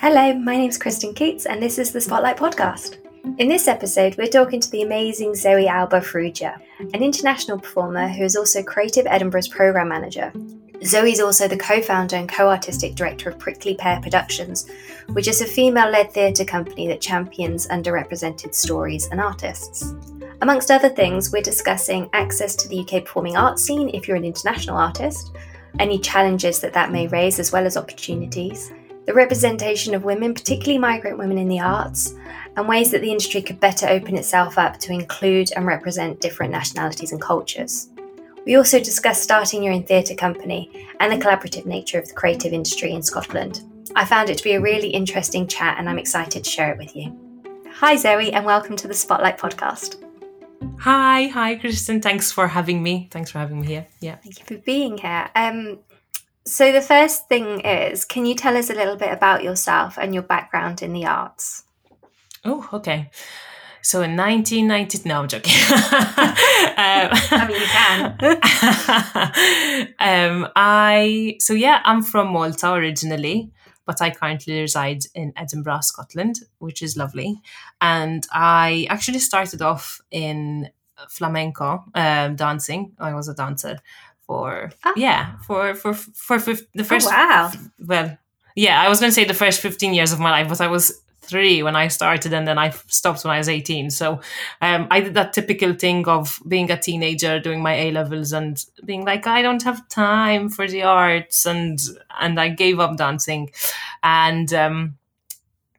Hello, my name's Kristen Keats, and this is the Spotlight Podcast. In this episode, we're talking to the amazing Zoe Alba Frugia, an international performer who is also Creative Edinburgh's Programme Manager. Zoe is also the co founder and co artistic director of Prickly Pear Productions, which is a female led theatre company that champions underrepresented stories and artists. Amongst other things, we're discussing access to the UK performing arts scene if you're an international artist, any challenges that that may raise, as well as opportunities, the representation of women, particularly migrant women in the arts, and ways that the industry could better open itself up to include and represent different nationalities and cultures. We also discussed starting your own theatre company and the collaborative nature of the creative industry in Scotland. I found it to be a really interesting chat and I'm excited to share it with you. Hi, Zoe, and welcome to the Spotlight podcast. Hi, hi, Kristen. Thanks for having me. Thanks for having me here. Yeah. Thank you for being here. Um, so, the first thing is can you tell us a little bit about yourself and your background in the arts? Oh, okay. So in 1990, no, I'm joking. um, I mean, you can. um, I so yeah, I'm from Malta originally, but I currently reside in Edinburgh, Scotland, which is lovely. And I actually started off in flamenco um, dancing. I was a dancer for oh. yeah for for for, for the first oh, wow well yeah I was going to say the first 15 years of my life but I was three when I started and then I stopped when I was 18 so um, I did that typical thing of being a teenager doing my A levels and being like I don't have time for the arts and and I gave up dancing. And um,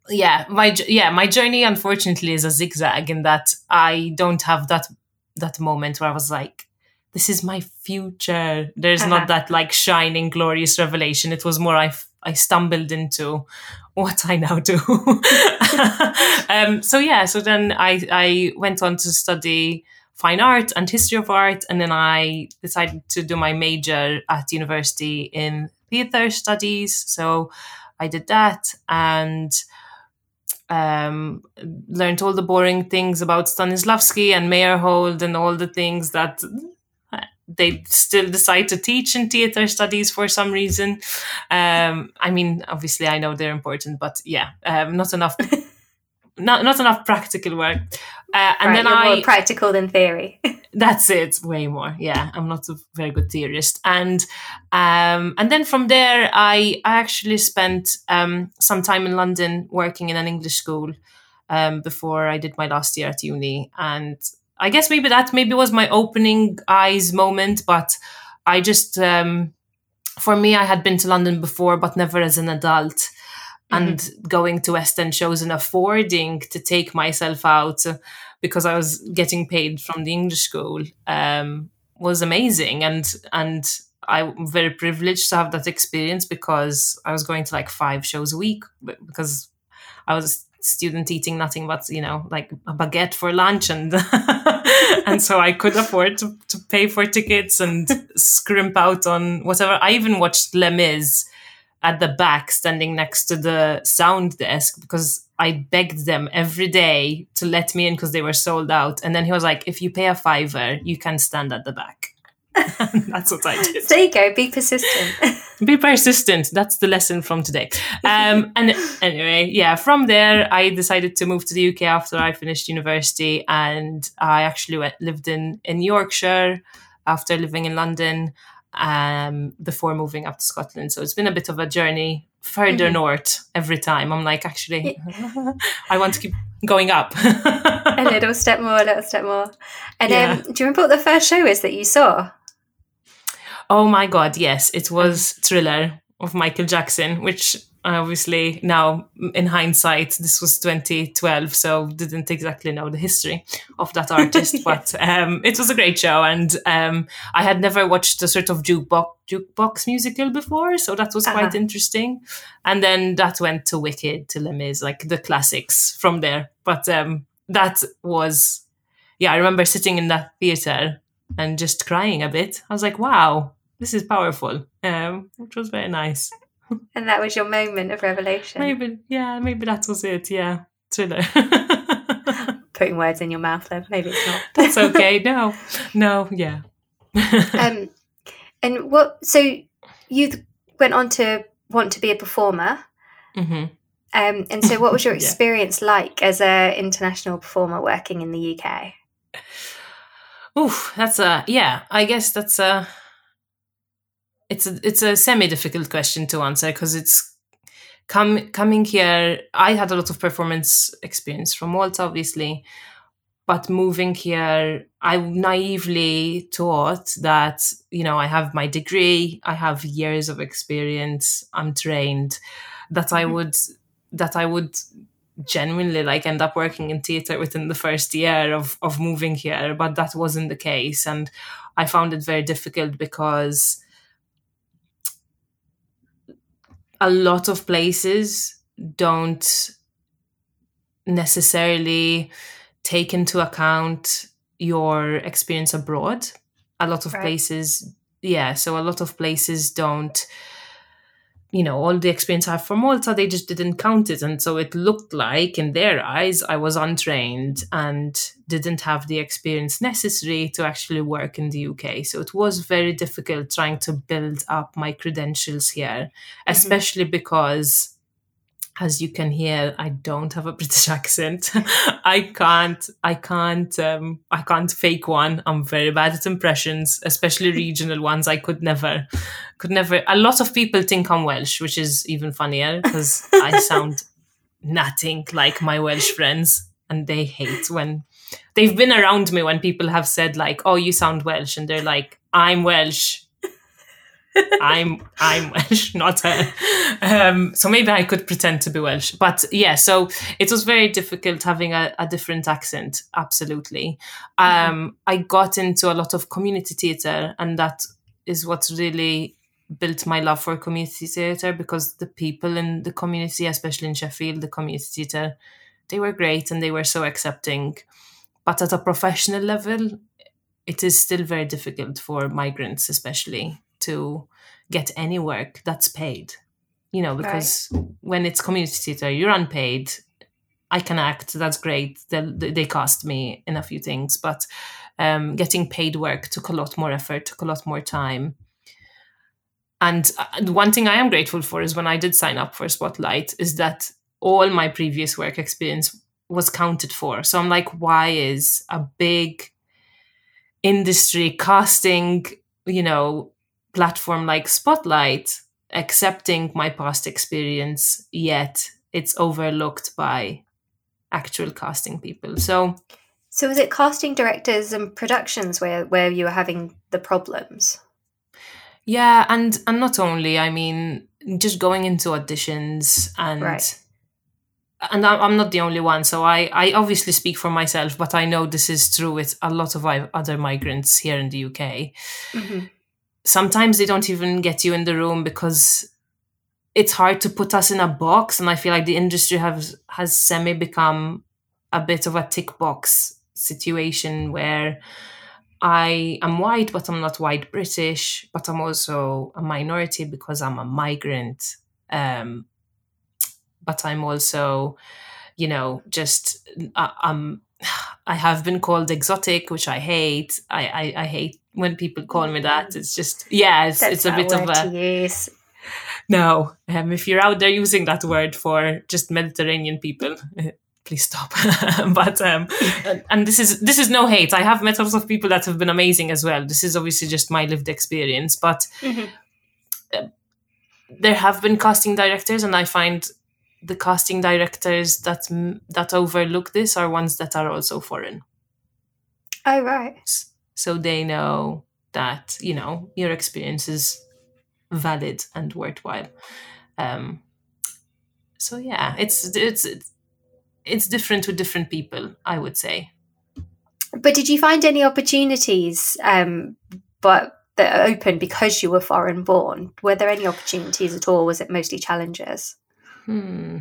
yeah my yeah my journey unfortunately is a zigzag in that I don't have that that moment where I was like this is my future. There's uh-huh. not that like shining, glorious revelation. It was more I, I stumbled into what I now do. um, so yeah, so then I, I went on to study fine art and history of art. And then I decided to do my major at university in theater studies. So I did that and um, learned all the boring things about Stanislavski and Meyerhold and all the things that they still decide to teach in theater studies for some reason. Um, I mean, obviously, I know they're important, but yeah, um, not enough. not not enough practical work. Uh, and right, then I more practical than theory. that's it, way more. Yeah, I'm not a very good theorist. And um, and then from there, I I actually spent um, some time in London working in an English school um, before I did my last year at uni, and I guess maybe that maybe was my opening eyes moment, but I just um, for me I had been to London before, but never as an adult. Mm-hmm. And going to West End shows and affording to take myself out because I was getting paid from the English school um, was amazing, and and I'm very privileged to have that experience because I was going to like five shows a week because I was student eating nothing but you know like a baguette for lunch and and so i could afford to, to pay for tickets and scrimp out on whatever. I even watched Les at the back standing next to the sound desk because i begged them every day to let me in because they were sold out. And then he was like if you pay a fiver you can stand at the back That's what I did. there you go. Be persistent. Be persistent. That's the lesson from today. Um, and anyway, yeah, from there, I decided to move to the UK after I finished university, and I actually went, lived in in Yorkshire after living in London um, before moving up to Scotland. So it's been a bit of a journey further mm-hmm. north every time. I'm like, actually, I want to keep going up. a little step more, a little step more. And yeah. um, do you remember what the first show is that you saw? Oh my god, yes, it was Thriller of Michael Jackson, which obviously now in hindsight this was 2012 so didn't exactly know the history of that artist but um, it was a great show and um, i had never watched a sort of jukebox jukebox musical before so that was uh-huh. quite interesting. And then that went to wicked to Les Mis like the classics from there. But um, that was yeah i remember sitting in that theater and just crying a bit. I was like wow this is powerful, um, which was very nice. and that was your moment of revelation. Maybe, yeah, maybe that was it. Yeah, thriller. Putting words in your mouth there. Maybe it's not. That's okay. No, no, yeah. um, and what? So you went on to want to be a performer. Mm-hmm. Um, and so, what was your Yeah. experience like as an international performer working in the UK? Oof, that's a yeah. I guess that's a it's a it's a semi difficult question to answer because it's come coming here. I had a lot of performance experience from Malta, obviously, but moving here, I naively thought that you know I have my degree, I have years of experience, I'm trained, that I Mhm. would that I would genuinely like end up working in theater within the first year of of moving here but that wasn't the case and i found it very difficult because a lot of places don't necessarily take into account your experience abroad a lot of Right. places yeah so a lot of places don't you know all the experience i have from malta they just didn't count it. And so it looked like in their eyes i was untrained and didn't have the experience necessary to actually work in the uk so it was very difficult trying to build up my credentials here mm-hmm. especially because as you can hear i don't have a british accent. I can't i can't um, i can't fake one. I'm very bad at impressions especially regional ones. I could never could never a lot of people think i'm welsh which is even funnier because i sound nothing like my welsh friends and they hate when they've been around me when people have said like oh you sound welsh and they're like i'm welsh I'm I'm Welsh, not her. Um, so maybe I could pretend to be Welsh. But yeah, so it was very difficult having a, a different accent. Absolutely. Um, I got into a lot of community theatre, and that is what really built my love for community theatre because the people in the community, especially in Sheffield, the community theatre, they were great and they were so accepting. But at a professional level, it is still very difficult for migrants, especially, to get any work that's paid. You know, because when it's community theatre, you're unpaid. I can act, that's great. They, they cast me in a few things, but um, getting paid work took a lot more effort, took a lot more time. And uh, one thing I am grateful for is when I did sign up for Spotlight, is that all my previous work experience was counted for. So I'm like, why is a big industry casting, you know, platform like Spotlight accepting my past experience, yet it's overlooked by actual casting people. So So, was it casting directors and productions where where you were having the problems? yeah, and and not only, I mean, just going into auditions and Right. and I'm not the only one. So I I obviously speak for myself, but I know this is true with a lot of other migrants here in the UK. Mhm. Sometimes they don't even get you in the room because it's hard to put us in a box and i feel like the industry has has semi become a bit of a tick box situation where i am white but i'm not white british but i'm also a minority because i'm a migrant. Um, but i'm also you know just uh, um i have been called exotic which i hate. I i, I hate when people call me that it's just yeah it's, it's a bit of a no um, if you're out there using that word for just mediterranean people please stop. But um and, this is this is no hate. I have met lots of people that have been amazing as well. This is obviously just my lived experience but Mhm. there have been casting directors and i find the casting directors that that overlook this are ones that are also foreign. Oh right. So they know that you know your experience is valid and worthwhile um so yeah it's it's it's, different with different people i would say But did you find any opportunities, um, but that are open because you were foreign born? Were there any opportunities at all? Was it mostly challenges? Hmm.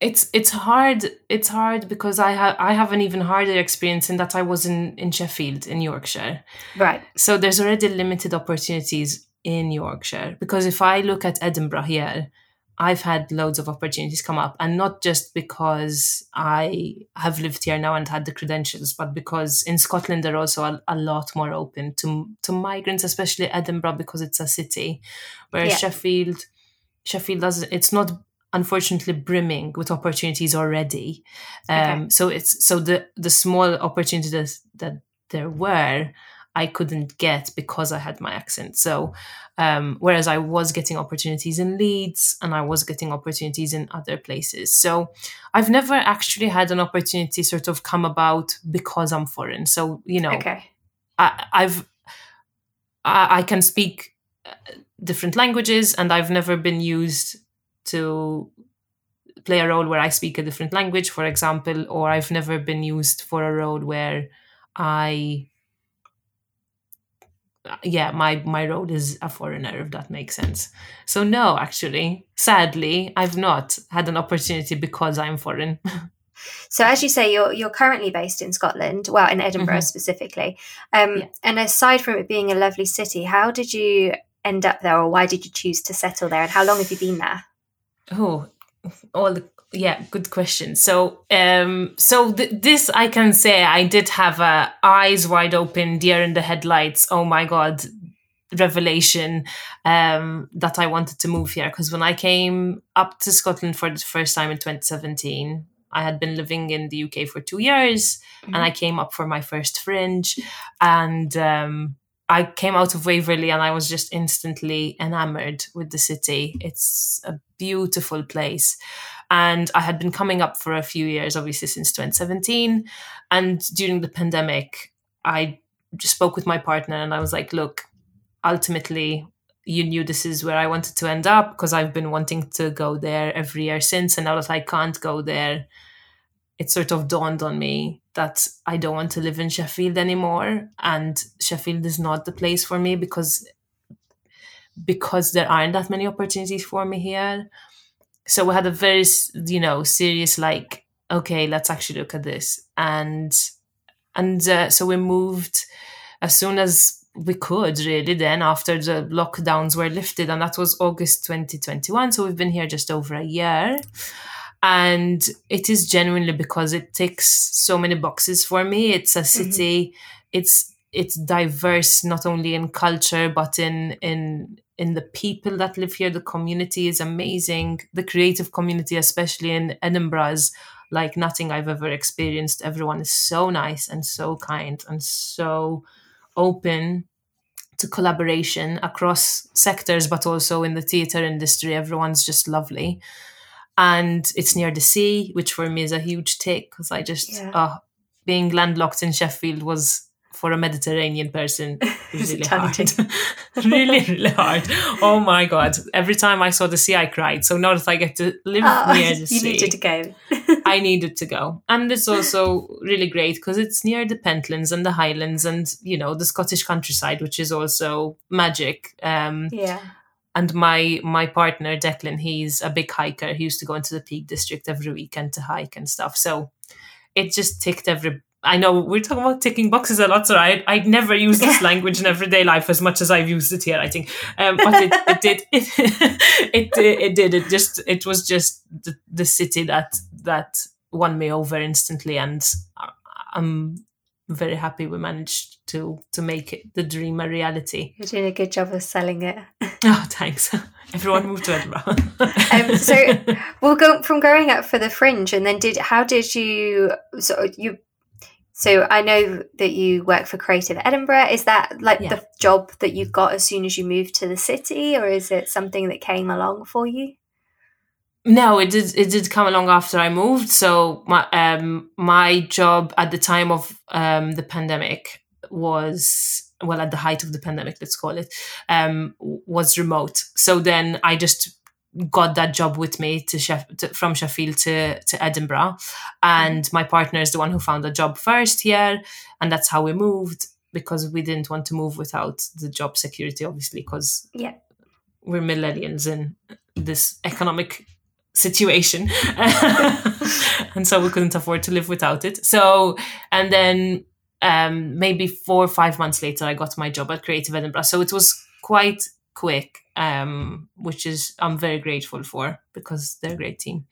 It's it's hard. It's hard because I have I have an even harder experience in that I was in in Sheffield in Yorkshire. Right. So there's already limited opportunities in Yorkshire because if I look at Edinburgh here, I've had loads of opportunities come up, and not just because I have lived here now and had the credentials, but because in Scotland they're also a, a lot more open to to migrants, especially Edinburgh because it's a city, whereas Yeah. Sheffield, Sheffield doesn't. It's not unfortunately brimming with opportunities already. Um, Okay. So it's so the the small opportunities that there were, I couldn't get because I had my accent. So um, whereas I was getting opportunities in Leeds and I was getting opportunities in other places. So I've never actually had an opportunity sort of come about because I'm foreign. So you know, Okay. I, I've I, I can speak uh, different languages, and I've never been used to play a role where I speak a different language, for example, or I've never been used for a role where I yeah my my role is a foreigner if that makes sense so no actually sadly i've not had an opportunity because i'm foreign So as you say, you're you're currently based in Scotland, well, in Edinburgh Mhm. specifically. Um, Yeah. And aside from it being a lovely city, how did you end up there, or why did you choose to settle there, and how long have you been there? Oh, all the yeah, good question. So, um, so th- this I can say I did have a eyes wide open, deer in the headlights. Oh my god, revelation um, that I wanted to move here because when I came up to Scotland for the first time in 2017. I had been living in the UK for two years, and I came up for my first fringe, and um, I came out of Waverley and I was just instantly enamored with the city. It's a beautiful place. And I had been coming up for a few years, obviously since 2017. And during the pandemic, I just spoke with my partner and I was like, look, ultimately, you knew this is where I wanted to end up because I've been wanting to go there every year since. And now that I can't go there, it sort of dawned on me that I don't want to live in Sheffield anymore. And Sheffield is not the place for me because because there aren't that many opportunities for me here. So we had a very, you know, serious like, okay, let's actually look at this, and and uh, so we moved as soon as we could, really. Then after the lockdowns were lifted, and that was August 2021. So we've been here just over a year, and it is genuinely because it ticks so many boxes for me. It's a mm-hmm. city. It's it's diverse not only in culture but in in in the people that live here. The community is amazing. The creative community especially in edinburgh is like nothing i've ever experienced. Everyone is so nice and so kind and so open to collaboration across sectors but also in the theatre industry. Everyone's just lovely and it's near the sea which for me is a huge tick because i just Yeah. uh, being landlocked in sheffield was for a mediterranean person really hard really really hard oh my god every time i saw the sea i cried so now that i get to live Oh, near the you sea needed to go. I needed to go. And it's also really great because it's near the Pentlands and the Highlands and, you know, the Scottish countryside, which is also magic. Um, yeah. And my my partner, Declan, he's a big hiker. He used to go into the Peak District every weekend to hike and stuff. So it just ticked every. I know we're talking about ticking boxes a lot, so I I'd never use this language in everyday life as much as I've used it here. I think, um, but it, it did it, it did it did it just it was just the, the city that that won me over instantly, and I'm very happy we managed to to make it the dream a reality. You're doing a good job of selling it. Oh, thanks! Everyone moved to Edinburgh. Um, so we'll go from growing up for the fringe and then did how did you so you so I know that you work for Creative Edinburgh. Is that like Yeah. the job that you got as soon as you moved to the city, or is it something that came along for you? No, it did. It did come along after I moved. So my um my job at the time of um the pandemic was well at the height of the pandemic, let's call it, um was remote. So then I just got that job with me to, Sheff- to from Sheffield to to Edinburgh, and my partner is the one who found a job first here, and that's how we moved because we didn't want to move without the job security, obviously, because Yeah. we're millennials in this economic situation. And so we couldn't afford to live without it. So and then um maybe four or five months later i got my job at creative edinburgh. So it was quite quick um which is i'm very grateful for because they're a great team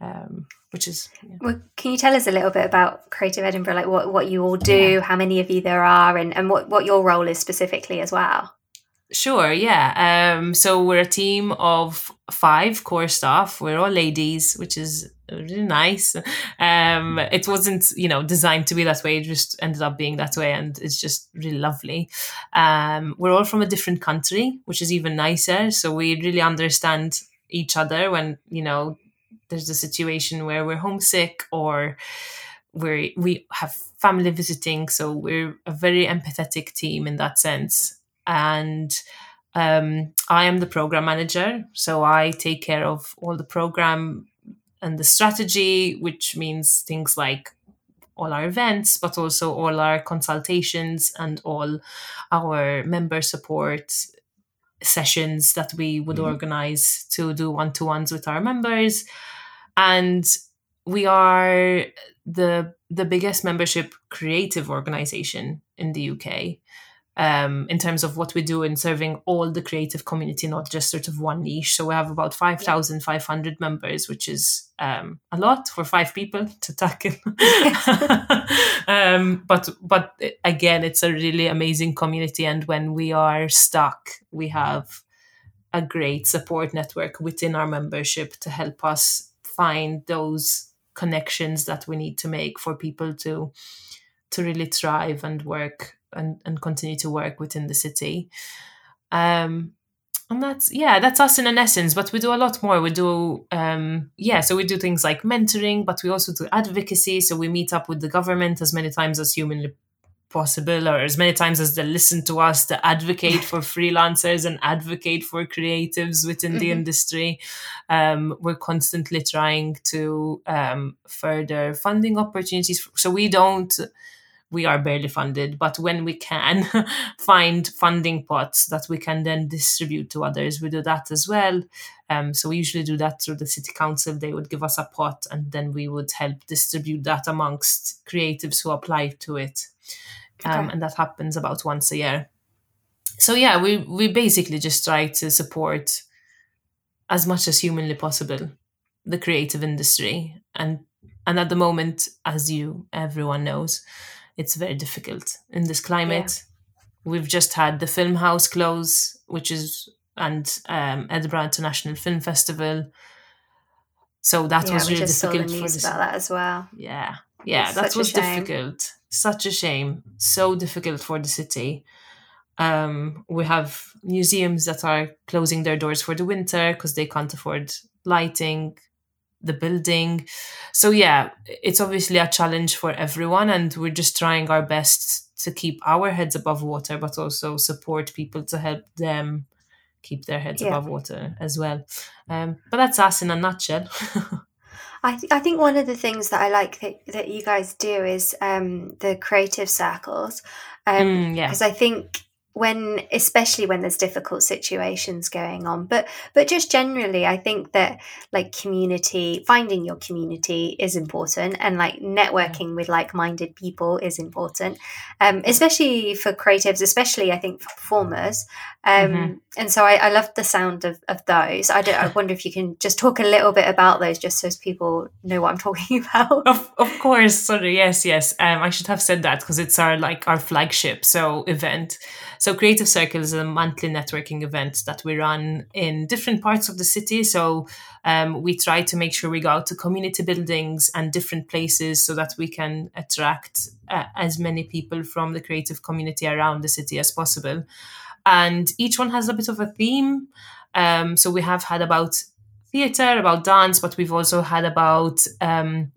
um which is yeah. Well, can you tell us a little bit about Creative Edinburgh, like what, what you all do, how many of you there are, and, and what, what your role is specifically as well? Sure, yeah. Um, so we're a team of five core staff. We're all ladies, which is really nice. Um, it wasn't, you know, designed to be that way. It just ended up being that way, and it's just really lovely. Um, we're all from a different country, which is even nicer. So we really understand each other when you know there's a situation where we're homesick or we we have family visiting. So we're a very empathetic team in that sense and um, I am the program manager. So I take care of all the program and the strategy, which means things like all our events, but also all our consultations and all our member support sessions that we would mm-hmm. organize to do one to ones with our members. And we are the the biggest membership creative organization in the UK um, in terms of what we do in serving all the creative community, not just sort of one niche. So we have about 5,500 members, which is um, a lot for five people to tackle. um, but but again, it's a really amazing community, and when we are stuck, we have a great support network within our membership to help us find those connections that we need to make for people to to really thrive and work and, and continue to work within the city. Um, and that's yeah that's us in an essence but we do a lot more we do um yeah so we do things like mentoring but we also do advocacy so we meet up with the government as many times as humanly possible or as many times as they listen to us to advocate for freelancers and advocate for creatives within mm-hmm. the industry um, we're constantly trying to um, further funding opportunities so we don't we are barely funded, but when we can find funding pots that we can then distribute to others, we do that as well. Um, so we usually do that through the city council. They would give us a pot, and then we would help distribute that amongst creatives who apply to it. Um, okay. And that happens about once a year. So yeah, we we basically just try to support as much as humanly possible the creative industry and and at the moment as you everyone knows it's very difficult in this climate. Yeah. We've just had the Filmhouse close, which is and um, Edinburgh International Film Festival. So that yeah, was really difficult for this. about that as well. Yeah, yeah, it's that was difficult. Such a shame. So difficult for the city. Um, we have museums that are closing their doors for the winter because they can't afford lighting the building. So yeah, it's obviously a challenge for everyone and we're just trying our best to keep our heads above water but also support people to help them keep their heads yeah. above water as well. Um, but that's us in a nutshell. I, th- I think one of the things that I like that, that you guys do is um, the creative circles. Because um, mm, yeah. I think when especially when there's difficult situations going on. But but just generally i think that like community finding your community is important and like networking with like-minded people is important um, especially for creatives especially i think for performers. Um, mm-hmm. and so I, I love the sound of, of those. I, don't, I wonder if you can just talk a little bit about those just so people know what i'm talking about. Of, of course. Sorry. Yes yes. Um, i should have said that because it's our like our flagship so event so Creative Circle is a monthly networking event that we run in different parts of the city. So um, we try to make sure we go out to community buildings and different places so that we can attract uh, as many people from the creative community around the city as possible. And each one has a bit of a theme. Um, so we have had about theater, about dance, but we've also had about um,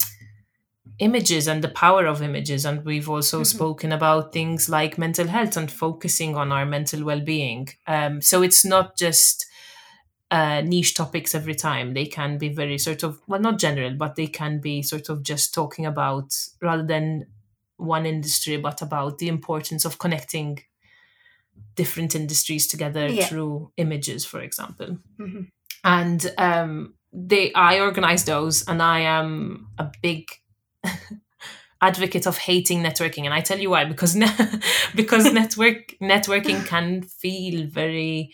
images and the power of images and we've also mm-hmm. spoken about things like mental health and focusing on our mental well-being um, so it's not just uh, niche topics every time they can be very sort of well not general but they can be sort of just talking about rather than one industry but about the importance of connecting different industries together yeah. through images for example mm-hmm. and um, they i organize those and i am a big advocate of hating networking and i tell you why because ne- because network networking can feel very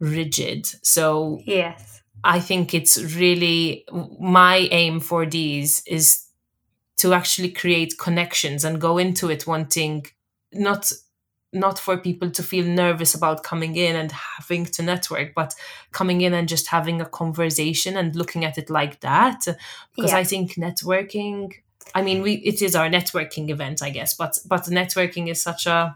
rigid. So yes. I think it's really my aim for these is to actually create connections and go into it wanting not not for people to feel nervous about coming in and having to network, but coming in and just having a conversation and looking at it like that. Because yeah. I think networking, I mean, we it is our networking event, I guess, but but networking is such a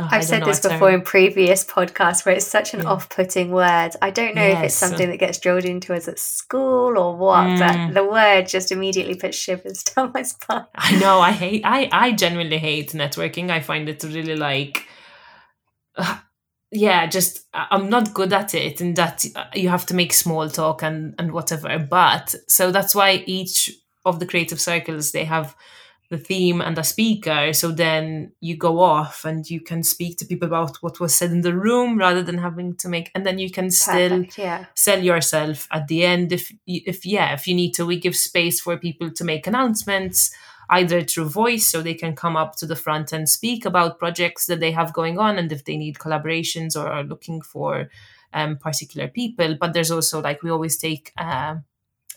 Oh, I've said this before in previous podcasts where it's such an yeah. off putting word. I don't know yes. if it's something that gets drilled into us at school or what, mm. but the word just immediately puts shivers down my spine. I know. I hate, I, I genuinely hate networking. I find it really like, uh, yeah, just I'm not good at it and that you have to make small talk and, and whatever. But so that's why each of the creative circles, they have the theme and a speaker so then you go off and you can speak to people about what was said in the room rather than having to make and then you can still Perfect, yeah. sell yourself at the end if if yeah if you need to we give space for people to make announcements either through voice so they can come up to the front and speak about projects that they have going on and if they need collaborations or are looking for um, particular people but there's also like we always take uh,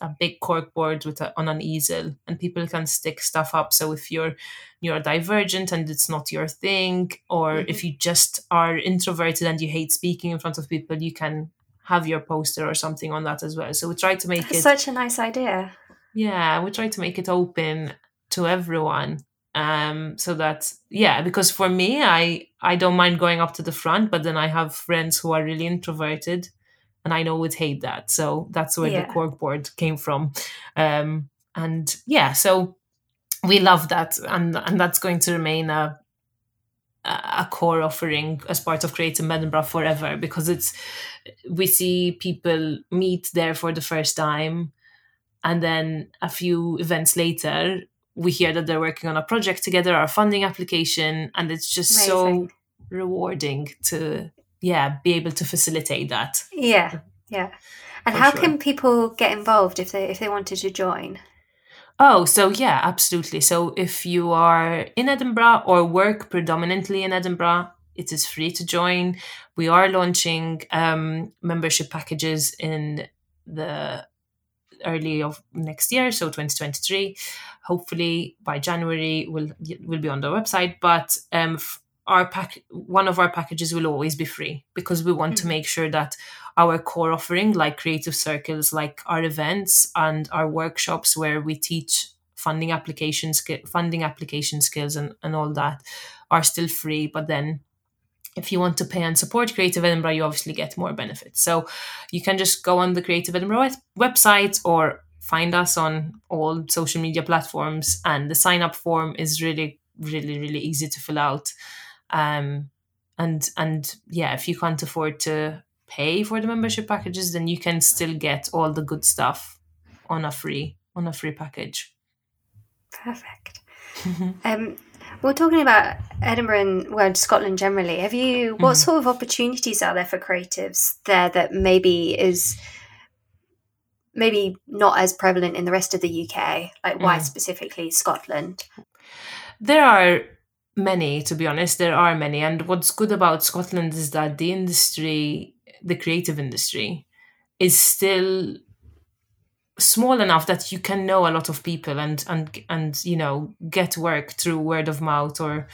a big cork board with a, on an easel and people can stick stuff up. So if you're neurodivergent and it's not your thing or mm-hmm. if you just are introverted and you hate speaking in front of people you can have your poster or something on that as well. So we try to make That's it such a nice idea. Yeah we try to make it open to everyone um so that yeah because for me i i don't mind going up to the front but then i have friends who are really introverted and I know would hate that. So that's where yeah. the cork board came from. Um, and yeah, so we love that, and and that's going to remain a a core offering as part of Creative Edinburgh forever because it's we see people meet there for the first time, and then a few events later we hear that they're working on a project together, our funding application, and it's just Amazing. so rewarding to yeah be able to facilitate that. Yeah yeah. And how sure. can people get involved if they if they wanted to join? Oh so yeah absolutely. So if you are in edinburgh or work predominantly in edinburgh it is free to join. We are launching um, membership packages in the early of next year so 2023 hopefully by january will will be on the website but um, our pack one of our packages will always be free because we want mm-hmm. to make sure that our core offering like creative circles like our events and our workshops where we teach funding applications funding application skills and, and all that are still free. But then if you want to pay and support creative edinburgh you obviously get more benefits. So you can just go on the creative edinburgh website or find us on all social media platforms. And the sign up form is really really really easy to fill out um, and and yeah, if you can't afford to pay for the membership packages, then you can still get all the good stuff on a free on a free package. Perfect. um, we're talking about Edinburgh and well, Scotland generally. Have you what mm-hmm. sort of opportunities are there for creatives there that maybe is maybe not as prevalent in the rest of the UK? Like why mm. specifically Scotland? There are many to be honest. There are many. And what's good about scotland is that the industry the creative industry is still small enough that you can know a lot of people and and and you know get work through word of mouth or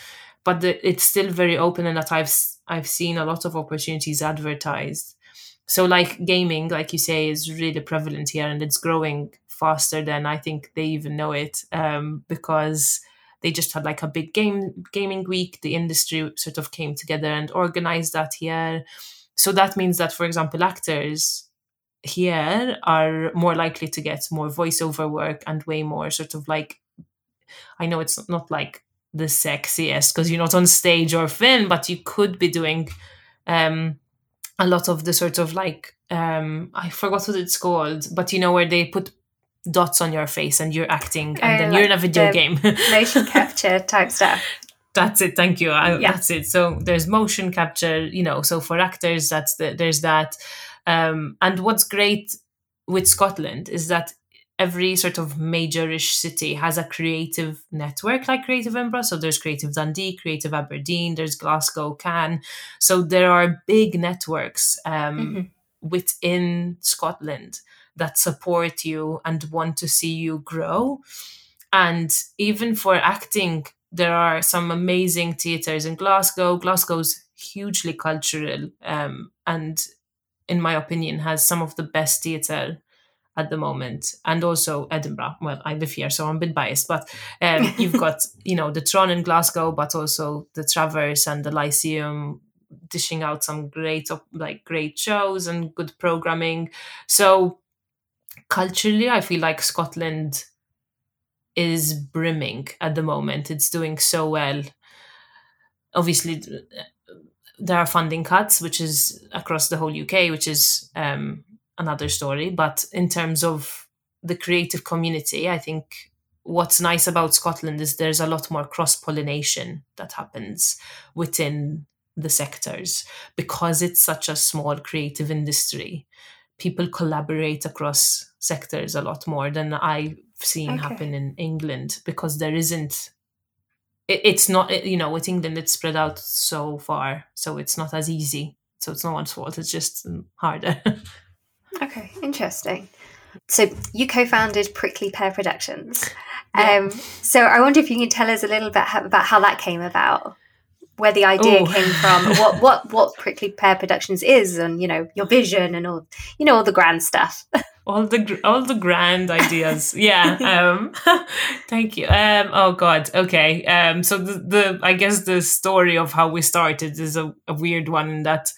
but the, it's still very open and that i've i've seen a lot of opportunities advertised. So like gaming like you say is really prevalent here and it's growing faster than i think they even know it um, because they just had like a big game gaming week. The industry sort of came together and organized that here. So that means that, for example, actors here are more likely to get more voiceover work and way more sort of like I know it's not like the sexiest because you're not on stage or film, but you could be doing um, a lot of the sort of like um, I forgot what it's called, but you know where they put dots on your face and you're acting and then like you're in a video game. motion capture type stuff. That's it. Thank you. I, yeah. that's it. So there's motion capture you know so for actors that's the, there's that. Um, and what's great with scotland is that every sort of majorish city has a creative network like creative edinburgh. So there's creative dundee creative aberdeen there's glasgow can so there are big networks um, mm-hmm. within scotland that support you and want to see you grow. And even for acting there are some amazing theatres in Glasgow. Glasgow's hugely cultural um, and, in my opinion, has some of the best theatre at the moment, and also Edinburgh. Well, I live here, so I'm a bit biased, but um, you've got you know the Tron in Glasgow, but also the Traverse and the Lyceum dishing out some great like great shows and good programming. So culturally, I feel like Scotland is brimming at the moment. It's doing so well. Obviously, there are funding cuts, which is across the whole UK, which is um, another story. But in terms of the creative community, I think what's nice about Scotland is there's a lot more cross pollination that happens within the sectors because it's such a small creative industry. People collaborate across sectors a lot more than I've seen okay. happen in England because there isn't. It, it's not, you know, with England, it's spread out so far, so it's not as easy. So it's no one's fault, it's just harder. Okay, interesting. So you co-founded Prickly Pear Productions. Yeah. Um, so I wonder if you can tell us a little bit about how that came about, where the idea Ooh. came from, what what what Prickly Pear Productions is, and you know your vision and all you know all the grand stuff. all the all the grand ideas yeah um thank you um oh god okay um so the, the i guess the story of how we started is a, a weird one that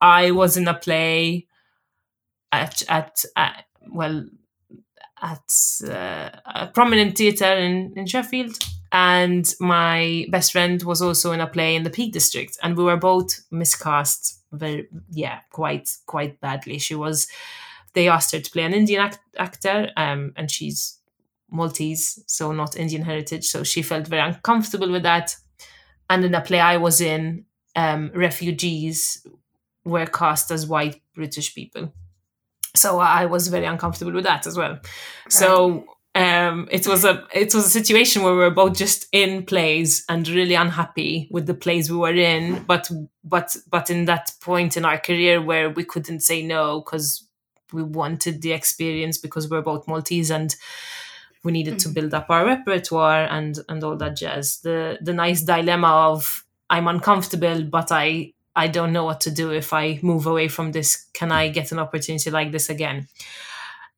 i was in a play at at, at well at uh, a prominent theatre in, in Sheffield. And my best friend was also in a play in the Peak District, and we were both miscast very, yeah, quite quite badly. She was. They asked her to play an Indian act- actor, um, and she's Maltese, so not Indian heritage. So she felt very uncomfortable with that. And in the play I was in, um, refugees were cast as white British people so I was very uncomfortable with that as well. Right. So um, it was a it was a situation where we were both just in plays and really unhappy with the plays we were in, but but but in that point in our career where we couldn't say no because we wanted the experience because we we're both Maltese and we needed mm-hmm. to build up our repertoire and and all that jazz. The the nice dilemma of I'm uncomfortable, but I I don't know what to do if I move away from this. Can I get an opportunity like this again?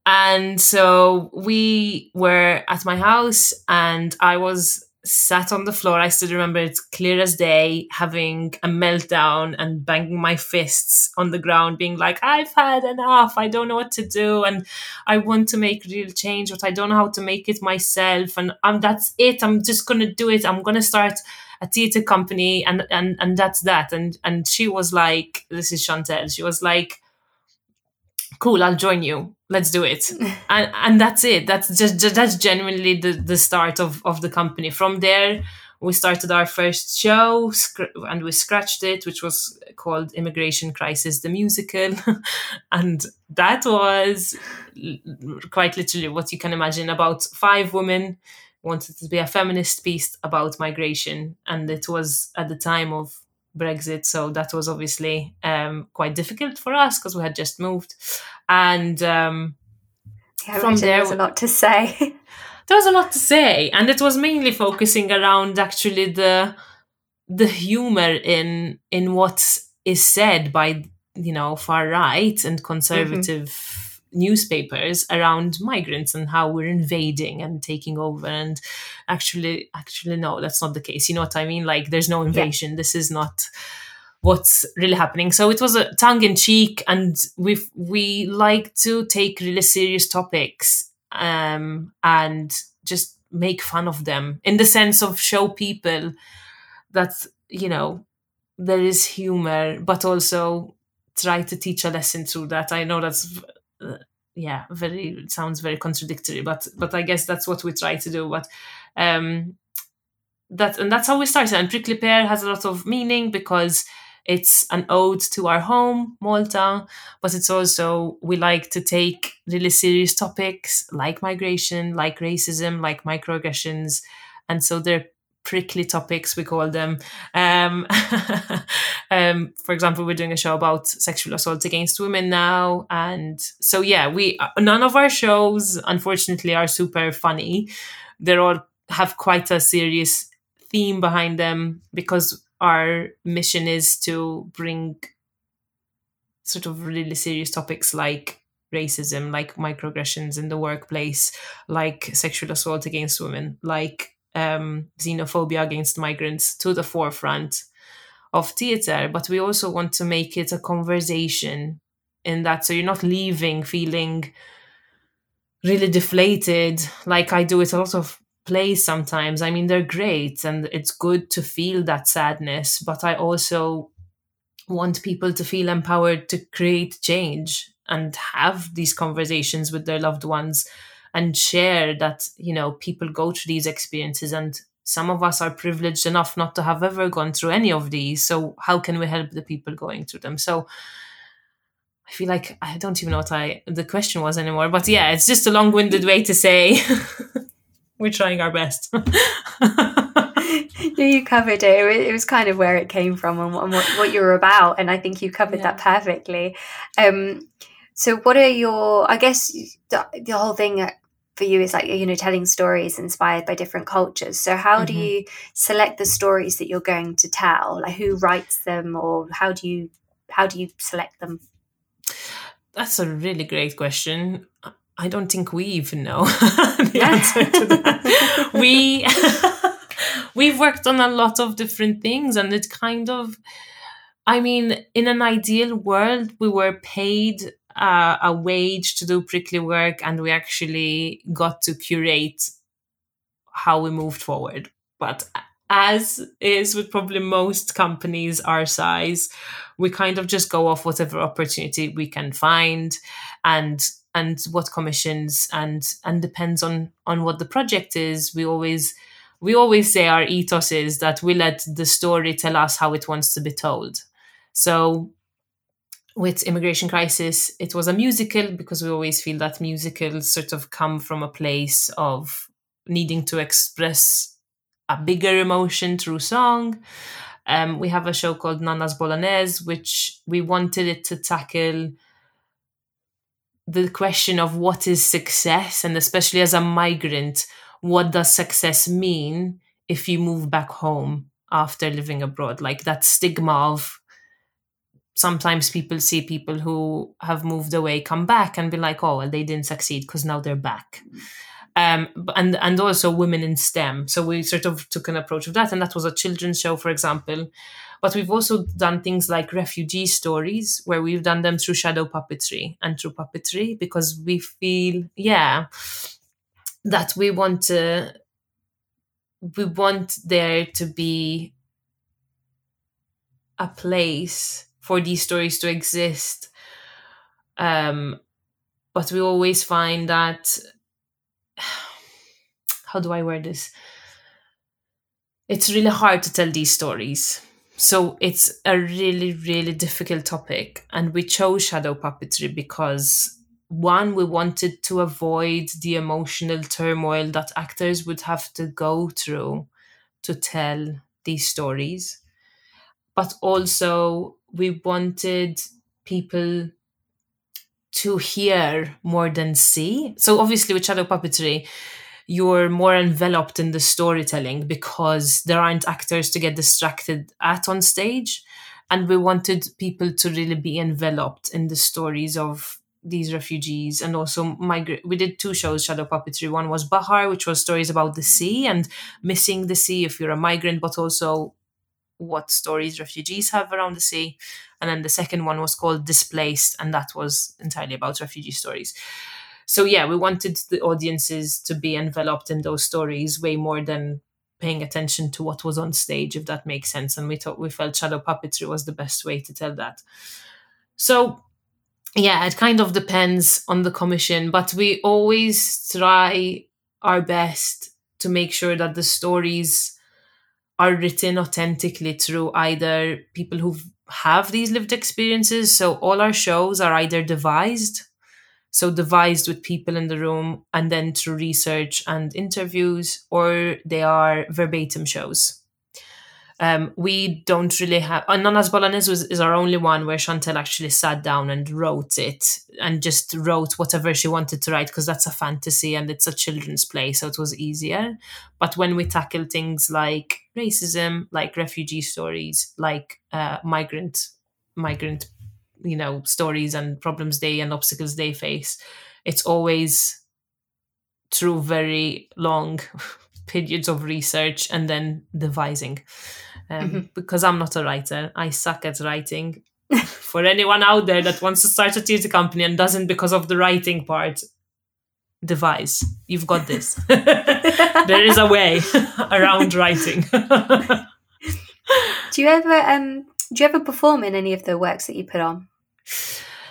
And so we were at my house and I was sat on the floor. I still remember it's clear as day, having a meltdown and banging my fists on the ground, being like, I've had enough. I don't know what to do. And I want to make real change, but I don't know how to make it myself. And um, that's it. I'm just going to do it. I'm going to start a theater company and and and that's that and and she was like this is chantel she was like cool i'll join you. Let's do it. And and that's it. That's just, just that's genuinely the the start of of the company. From there we started our first show and we scratched it which was called immigration crisis the musical. And that was quite literally what you can imagine about five women wanted to be a feminist piece about migration, and it was at the time of Brexit, so that was obviously uh, um, quite difficult for us because we had just moved, and um, yeah, from there was a lot to say. there was a lot to say, and it was mainly focusing around actually the the humor in in what is said by you know far right and conservative. Mm-hmm newspapers around migrants and how we're invading and taking over and actually actually no that's not the case you know what i mean like there's no invasion yeah. this is not what's really happening. So it was a tongue in cheek and we we like to take really serious topics um, and just make fun of them in the sense of show people that you know there is humor but also try to teach a lesson through that. I know that's uh, yeah very sounds very contradictory but but i guess that's what we try to do. But um that and that's how we started. And prickly pear has a lot of meaning because it's an ode to our home malta but it's also we like to take really serious topics like migration like racism like microaggressions and so they're prickly topics we call them. Um, um, for example we're doing a show about sexual assault against women now and so yeah we none of our shows unfortunately are super funny. They're all have quite a serious theme behind them because our mission is to bring sort of really serious topics like racism, like microaggressions in the workplace, like sexual assault against women, like um, xenophobia against migrants to the forefront of theatre. But we also want to make it a conversation in that, so you're not leaving feeling really deflated, like I do with a lot of plays sometimes. I mean, they're great and it's good to feel that sadness, but I also want people to feel empowered to create change and have these conversations with their loved ones and share that you know people go through these experiences and some of us are privileged enough not to have ever gone through any of these so how can we help the people going through them so i feel like i don't even know what i the question was anymore but yeah it's just a long-winded way to say we're trying our best yeah, you covered it. It was kind of where it came from and what, what you were about, and I think you covered yeah. that perfectly. Um, so, what are your? I guess the, the whole thing for you is like you know telling stories inspired by different cultures. So, how mm-hmm. do you select the stories that you're going to tell? Like, who writes them, or how do you how do you select them? That's a really great question. I don't think we even know the answer to that. we we've worked on a lot of different things and it kind of i mean in an ideal world we were paid uh, a wage to do prickly work and we actually got to curate how we moved forward but as is with probably most companies our size we kind of just go off whatever opportunity we can find and and what commissions and and depends on on what the project is we always we always say our ethos is that we let the story tell us how it wants to be told. So with immigration crisis it was a musical because we always feel that musicals sort of come from a place of needing to express a bigger emotion through song um, we have a show called nana's bolognese which we wanted it to tackle the question of what is success and especially as a migrant what does success mean if you move back home after living abroad? Like that stigma of sometimes people see people who have moved away come back and be like oh well they didn't succeed because now they're back um, and and also women in STEM. So we sort of took an approach of that, and that was a children's show, for example. But we've also done things like refugee stories, where we've done them through shadow puppetry and through puppetry, because we feel, yeah, that we want to we want there to be a place for these stories to exist um but we always find that how do i word this it's really hard to tell these stories so it's a really really difficult topic and we chose shadow puppetry because one, we wanted to avoid the emotional turmoil that actors would have to go through to tell these stories. But also, we wanted people to hear more than see. So, obviously, with shadow puppetry, you're more enveloped in the storytelling because there aren't actors to get distracted at on stage. And we wanted people to really be enveloped in the stories of these refugees and also migrate. We did two shows, Shadow Puppetry. One was Bahar, which was stories about the sea and missing the sea if you're a migrant, but also what stories refugees have around the sea. And then the second one was called Displaced, and that was entirely about refugee stories. So, yeah, we wanted the audiences to be enveloped in those stories way more than paying attention to what was on stage, if that makes sense. And we thought we felt shadow puppetry was the best way to tell that. So yeah, it kind of depends on the commission, but we always try our best to make sure that the stories are written authentically through either people who have these lived experiences. So all our shows are either devised, so devised with people in the room, and then through research and interviews, or they are verbatim shows. Um, we don't really have Ananas Bolognese was, is our only one where Chantel actually sat down and wrote it and just wrote whatever she wanted to write because that's a fantasy and it's a children's play so it was easier. But when we tackle things like racism like refugee stories like uh, migrant migrant you know stories and problems they and obstacles they face it's always through very long periods of research and then devising um, mm-hmm. because i'm not a writer. I suck at writing. For anyone out there that wants to start a theatre company and doesn't because of the writing part devise you've got this. There is a way around writing. Do you ever um do you ever perform in any of the works that you put on?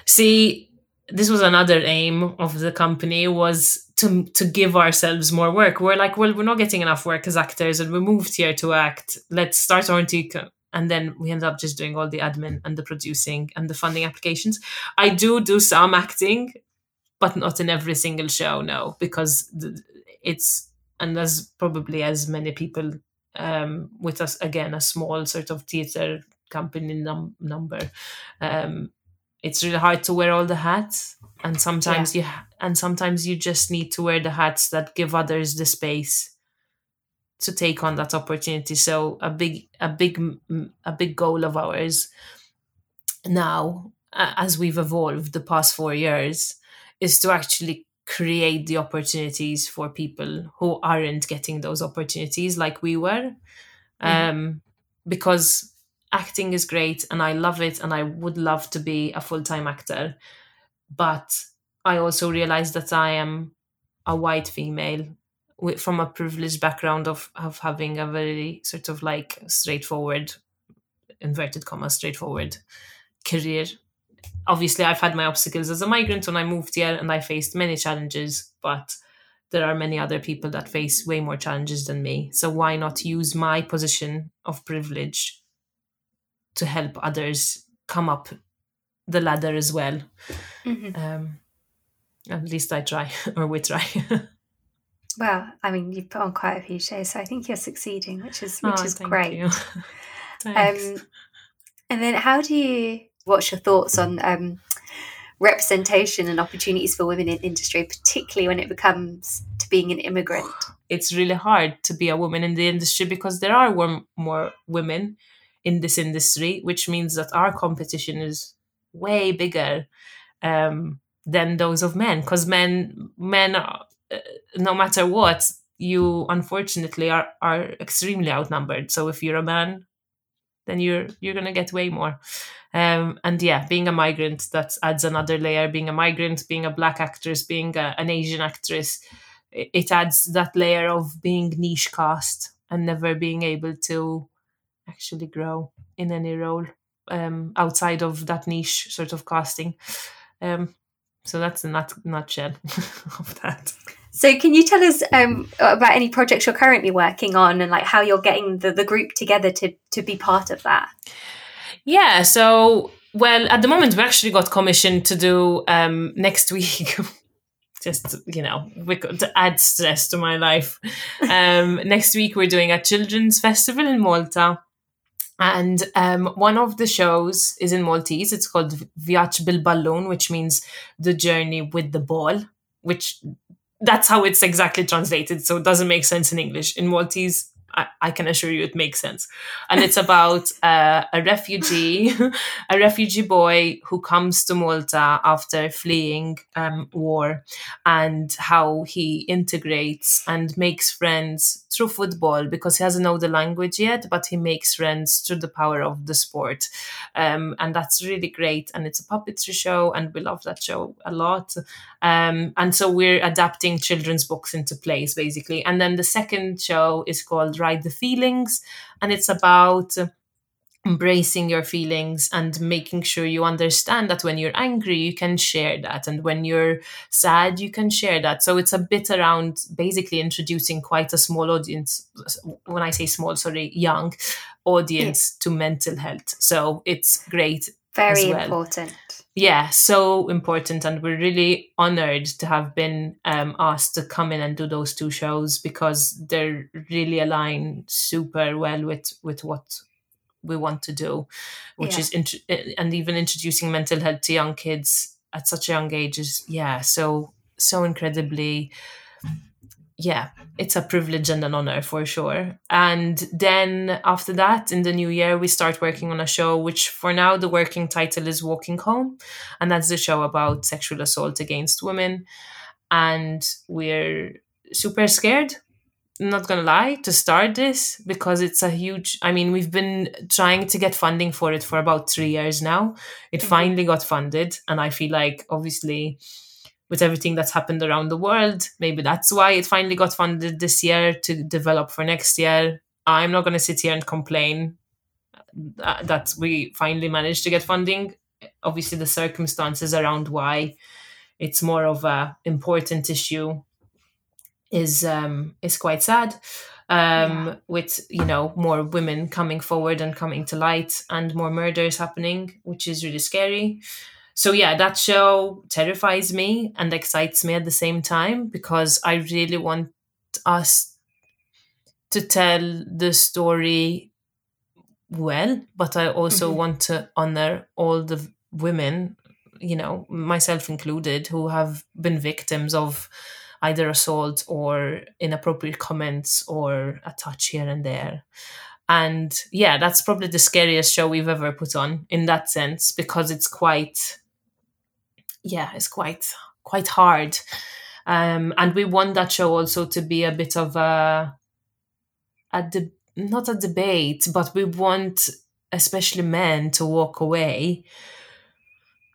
See this was another aim of the company was to to give ourselves more work. We're like, well, we're not getting enough work as actors, and we moved here to act. Let's start our team. And then we end up just doing all the admin and the producing and the funding applications. I do do some acting, but not in every single show, no, because it's and as probably as many people um, with us again a small sort of theatre company num- number. Um, it's really hard to wear all the hats and sometimes yeah. you and sometimes you just need to wear the hats that give others the space to take on that opportunity so a big a big a big goal of ours now as we've evolved the past 4 years is to actually create the opportunities for people who aren't getting those opportunities like we were mm-hmm. um, because acting is great and I love it and I would love to be a full time actor. But I also realize that I am a white female with, from a privileged background of, of having a very sort of like straightforward, inverted commas, straightforward career. Obviously, I've had my obstacles as a migrant when I moved here and I faced many challenges, but there are many other people that face way more challenges than me. So why not use my position of privilege to help others come up the ladder as well. Mm-hmm. Um, at least I try, or we try. well, I mean, you've put on quite a few shows, so I think you're succeeding, which is which oh, is great. um, and then, how do you? What's your thoughts on um, representation and opportunities for women in industry, particularly when it becomes to being an immigrant? It's really hard to be a woman in the industry because there are more women in this industry, which means that our competition is way bigger um, than those of men. Because men, men, uh, no matter what, you unfortunately are are extremely outnumbered. So if you're a man, then you're you're gonna get way more. Um, and yeah, being a migrant that adds another layer. Being a migrant, being a black actress, being a, an Asian actress, it, it adds that layer of being niche cast and never being able to actually grow in any role um, outside of that niche sort of casting. Um, so that's the nut- nutshell of that. So, can you tell us um, about any projects you're currently working on and like how you're getting the, the group together to to be part of that? Yeah. So, well, at the moment, we actually got commissioned to do um, next week. just you know we to add stress to my life um, next week we're doing a children's festival in malta and um, one of the shows is in Maltese. It's called Vjaġġ bil-Ballun, which means the journey with the ball, which that's how it's exactly translated. So it doesn't make sense in English. In Maltese, I, I can assure you it makes sense. And it's about uh, a refugee, a refugee boy who comes to Malta after fleeing um, war and how he integrates and makes friends through football because he doesn't know the language yet, but he makes friends through the power of the sport. Um, and that's really great. And it's a puppetry show, and we love that show a lot. Um, and so we're adapting children's books into plays, basically. And then the second show is called Ride the Feelings, and it's about embracing your feelings and making sure you understand that when you're angry you can share that and when you're sad you can share that so it's a bit around basically introducing quite a small audience when i say small sorry young audience yeah. to mental health so it's great Very well. important. Yeah, so important. And we're really honored to have been um, asked to come in and do those two shows because they're really align super well with, with what we want to do, which Yeah. is, int- eh, and even introducing mental health to young kids at such a young age is, yeah, so, so incredibly yeah, it's a privilege and an honor for sure. And then after that, in the new year, we start working on a show, which for now the working title is Walking Home. And that's the show about sexual assault against women. And we're super scared, not gonna lie, to start this because it's a huge. I mean, we've been trying to get funding for it for about three years now. It Mhm. finally got funded. And I feel like, obviously, with everything that's happened around the world. Maybe that's why it finally got funded this year to develop for next year. I'm not to sit here and complain that that we finally managed to get funding. Obviously, the circumstances around why it's more of a important issue is um, is quite sad. Um, Yeah. With you know more women coming forward and coming to light, and more murders happening, which is really scary so yeah that show terrifies me and excites me at the same time because i really want us to tell the story well but i also Mhm. want to honor all the women you know myself included who have been victims of either assault or inappropriate comments or a touch here and there and yeah that's probably the scariest show we've ever put on in that sense because it's quite yeah, it's quite quite hard. Um, and we want that show also to be a bit of a a de- not a debate, but we want especially men to walk away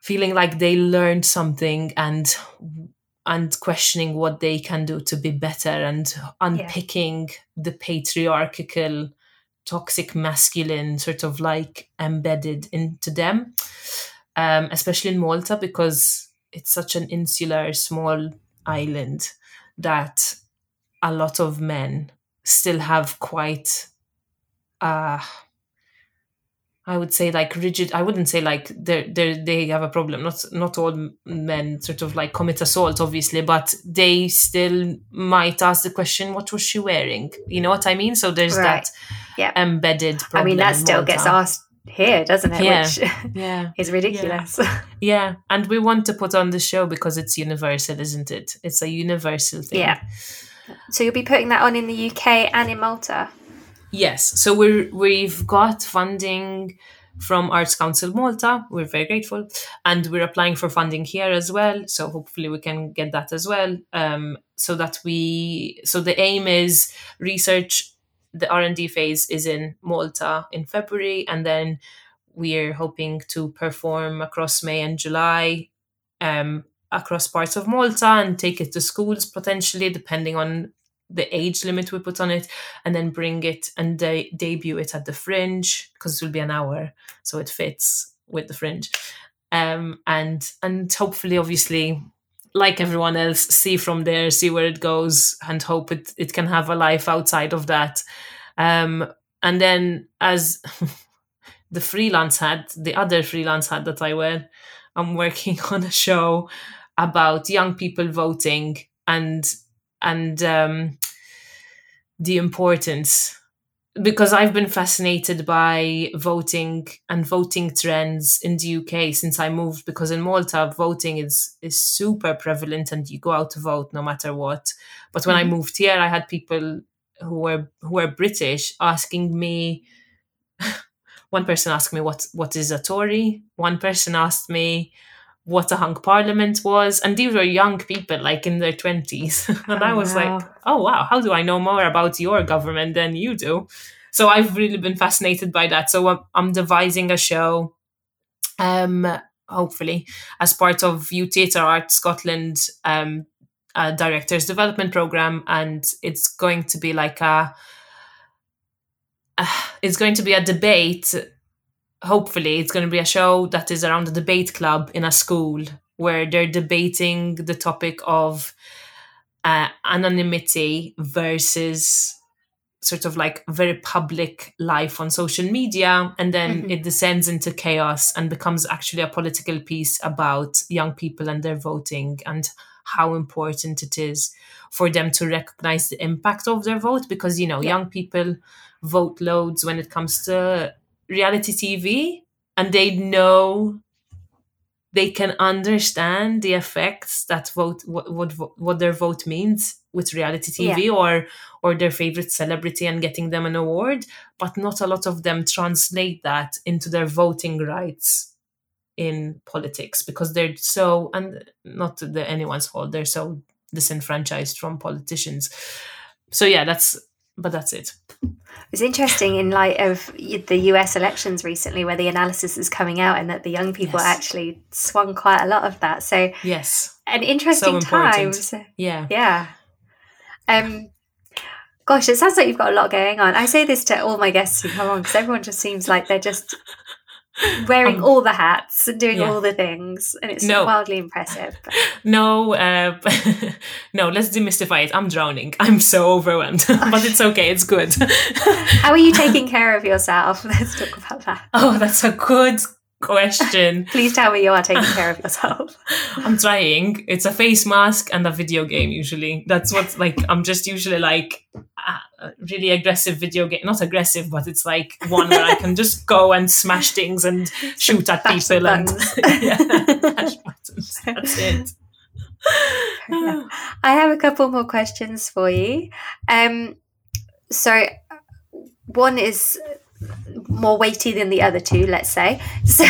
feeling like they learned something and and questioning what they can do to be better and unpicking the patriarchal toxic masculine sort of like embedded into them um, especially in Malta because it's such an insular, small island that a lot of men still have quite, uh, I would say, like rigid. I wouldn't say like they they they have a problem. Not not all men sort of like commit assault, obviously, but they still might ask the question, "What was she wearing?" You know what I mean? So there's Right. that Yeah. embedded. Problem I mean, that still gets asked here, doesn't it? Yeah. Which Yeah. is ridiculous. Yeah, and we want to put on the show because it's universal, isn't it? It's a universal thing. Yeah. so you'll be putting that on in the UK and in Malta. Yes. So we're we've got funding from Arts Council Malta. We're very grateful, and we're applying for funding here as well. So hopefully we can get that as well. Um, so that we so the aim is research. The R and D phase is in Malta in February, and then we're hoping to perform across May and July. Um, across parts of Malta and take it to schools potentially, depending on the age limit we put on it, and then bring it and de- debut it at the Fringe because it will be an hour, so it fits with the Fringe. Um, and and hopefully, obviously, like everyone else, see from there, see where it goes, and hope it it can have a life outside of that. Um, and then as the freelance hat, the other freelance hat that I wear, I'm working on a show about young people voting and and um, the importance because I've been fascinated by voting and voting trends in the UK since I moved because in Malta voting is is super prevalent and you go out to vote no matter what. But when Mhm. I moved here I had people who were who were British asking me one person asked me what what is a Tory, one person asked me what a hung parliament was and these were young people like in their 20s and Oh, i was wow. like oh wow how do i know more about your government than you do? So i've really been fascinated by that. So i'm, I'm devising a show um hopefully as part of u theatre art scotland um uh, directors development program and it's going to be like a it's going to be a debate hopefully it's going to be a show that is around a debate club in a school where they're debating the topic of uh, anonymity versus sort of like very public life on social media and then mm-hmm. it descends into chaos and becomes actually a political piece about young people and their voting and how important it is for them to recognize the impact of their vote because you know yeah. young people vote loads when it comes to reality TV and they know they can understand the effects that vote what what, what their vote means with reality TV yeah. or or their favorite celebrity and getting them an award but not a lot of them translate that into their voting rights in politics because they're so and not the anyone's fault they're so disenfranchised from politicians so yeah that's but that's it it's interesting in light of the US elections recently, where the analysis is coming out and that the young people yes. actually swung quite a lot of that. So, yes, an interesting so time. Yeah. Yeah. Um, gosh, it sounds like you've got a lot going on. I say this to all my guests who come on because everyone just seems like they're just wearing um, all the hats and doing yeah. all the things, and it's no. wildly impressive. No, uh, no, let's demystify it. I'm drowning. I'm so overwhelmed, but it's okay. It's good. How are you taking care of yourself? Let's talk about that. Oh, that's a good question. Please tell me you are taking care of yourself. I'm trying. It's a face mask and a video game usually. That's what's like I'm just usually like a really aggressive video game. Not aggressive, but it's like one where I can just go and smash things and shoot at people and yeah, buttons. That's it. I have a couple more questions for you. Um, so one is more weighty than the other two, let's say. So,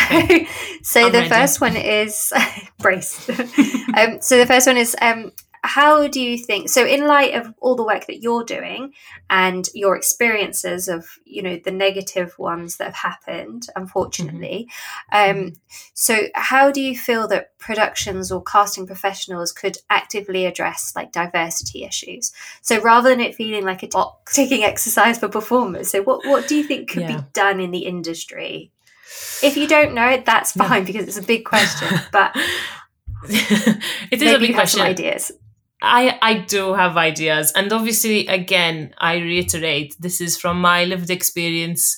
so I'm the ready. first one is brace. um, so the first one is um, how do you think so in light of all the work that you're doing and your experiences of you know the negative ones that have happened unfortunately mm-hmm. um, so how do you feel that productions or casting professionals could actively address like diversity issues? So rather than it feeling like a box ticking exercise for performers so what, what do you think could yeah. be done in the industry? If you don't know it that's fine because it's a big question but it is a big question. ideas I I do have ideas, and obviously, again, I reiterate this is from my lived experience,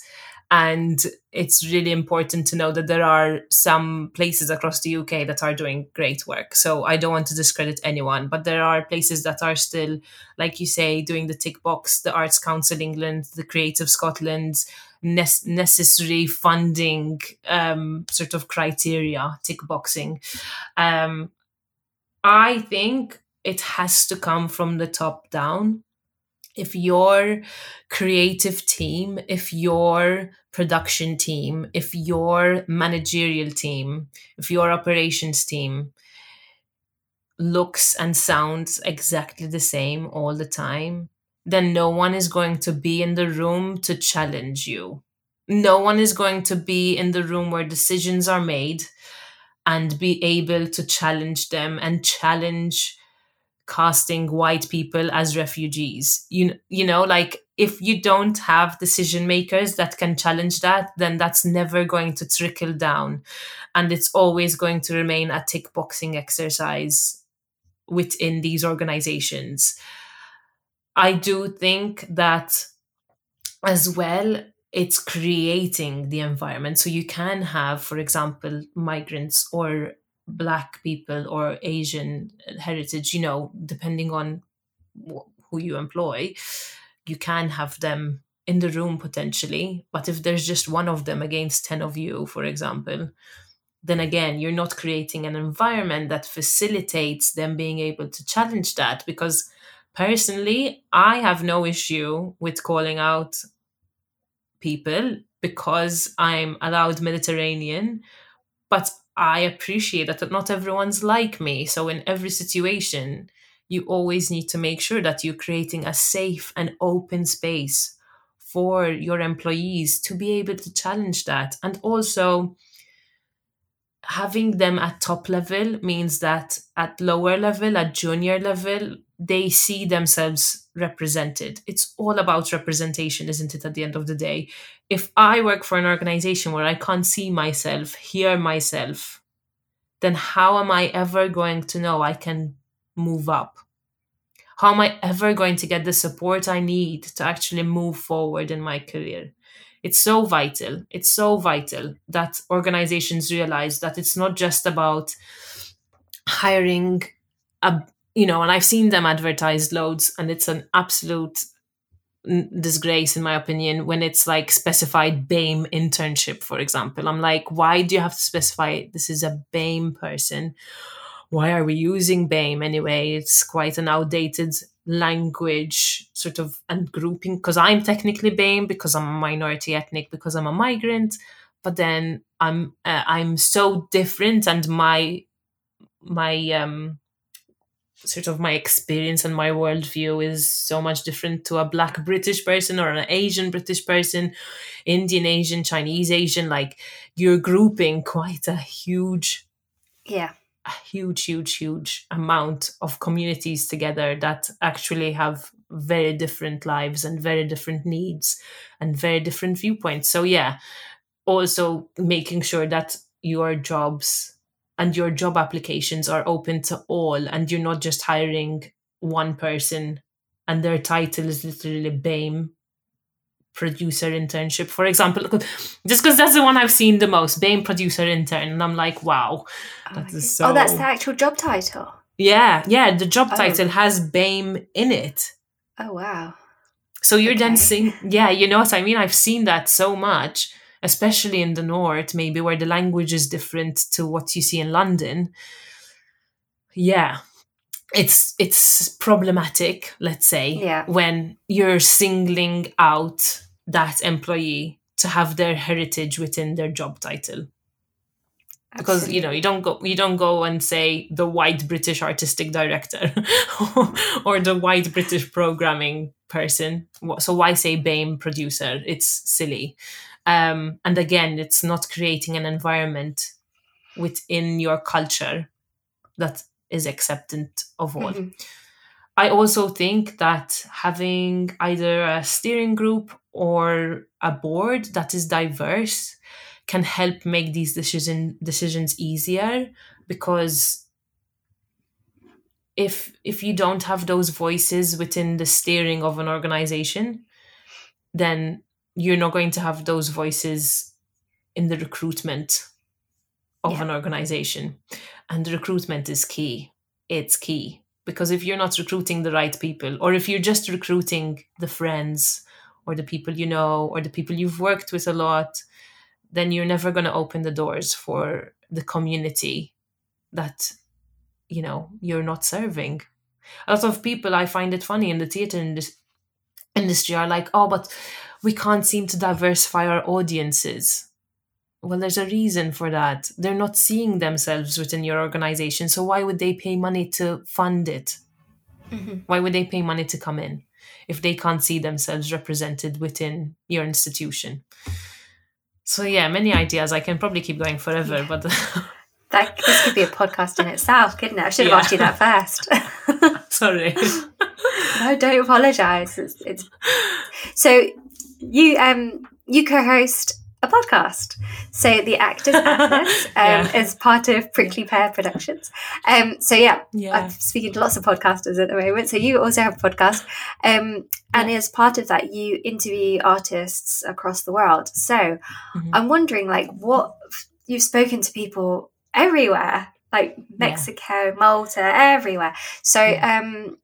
and it's really important to know that there are some places across the UK that are doing great work. So I don't want to discredit anyone, but there are places that are still, like you say, doing the tick box, the Arts Council England, the Creative Scotland, ne- necessary funding um, sort of criteria, tick boxing. Um, I think it has to come from the top down. If your creative team, if your production team, if your managerial team, if your operations team looks and sounds exactly the same all the time, then no one is going to be in the room to challenge you. No one is going to be in the room where decisions are made and be able to challenge them and challenge casting white people as refugees. You you know like if you don't have decision makers that can challenge that then that's never going to trickle down. And it's always going to remain a tick boxing exercise within these organizations. I do think that as well it's creating the environment. So you can have for example migrants or black people or asian heritage you know depending on wh- who you employ you can have them in the room potentially. But if there's just one of them against 10 of you for example then again you're not creating an environment that facilitates them being able to challenge that. Because personally i have no issue with calling out people because i'm allowed mediterranean but I appreciate that not everyone's like me. So, in every situation, you always need to make sure that you're creating a safe and open space for your employees to be able to challenge that. And also, having them at top level means that at lower level, at junior level, they see themselves represented. It's all about representation, isn't it, at the end of the day? If I work for an organization where I can't see myself, hear myself, then how am I ever going to know I can move up? how am I ever going to get the support I need to actually move forward in my career? It's so vital. It's so vital that organizations realize that it's not just about hiring a, you know, and I've seen them advertised loads, and it's an absolute disgrace in my opinion when it's like specified BAME internship for example. I'm like why do you have to specify this is a BAME person. Why are we using BAME anyway? It's quite an outdated language sort of and grouping because i'm technically BAME because i'm a minority ethnic because i'm a migrant but then i'm uh, i'm so different and my my um sort of my experience and my worldview is so much different to a black British person or an Asian British person, Indian Asian, Chinese Asian. Like you're grouping quite a huge, yeah, a huge, huge, huge amount of communities together that actually have very different lives and very different needs and very different viewpoints. So yeah, also making sure that your jobs and your job applications are open to all and you're not just hiring one person and their title is literally BAME producer internship, for example. Just because that's the one I've seen the most, BAME producer intern. And I'm like, wow, oh that is so. Oh, that's the actual job title. Yeah, yeah. The job oh. title has BAME in it. Oh, wow. So you're okay. then saying, yeah, you know what I mean? I've seen that so much especially in the north, maybe where the language is different to what you see in London. Yeah, it's it's problematic, let's say, yeah. when you're singling out that employee to have their heritage within their job title because you know you don't go you don't go and say the white british artistic director or the white british programming person so why say bame producer it's silly um, and again, it's not creating an environment within your culture that is acceptant of all. Mm-hmm. I also think that having either a steering group or a board that is diverse can help make these decision decisions easier because if if you don't have those voices within the steering of an organization then you're not going to have those voices in the recruitment of yeah. an organization. And the recruitment is key. It's key. Because if you're not recruiting the right people, or if you're just recruiting the friends or the people you know or the people you've worked with a lot, then you're never going to open the doors for the community that you know you're not serving a lot of people i find it funny in the theater industry are like oh but we can't seem to diversify our audiences. Well, there's a reason for that. They're not seeing themselves within your organization. So why would they pay money to fund it? Mm-hmm. Why would they pay money to come in if they can't see themselves represented within your institution? So yeah, many ideas. I can probably keep going forever, yeah. but that this could be a podcast in itself, couldn't it? I should have yeah. asked you that first. Sorry. no, don't apologize. It's, it's so you um you co-host a podcast. So the Actors Atlas um, yeah. is part of Prickly Pear Productions. Um, so yeah, yeah, I'm speaking to lots of podcasters at the moment. So you also have a podcast, um, and yeah. as part of that, you interview artists across the world. So mm-hmm. I'm wondering, like, what you've spoken to people everywhere, like Mexico, yeah. Malta, everywhere. So um,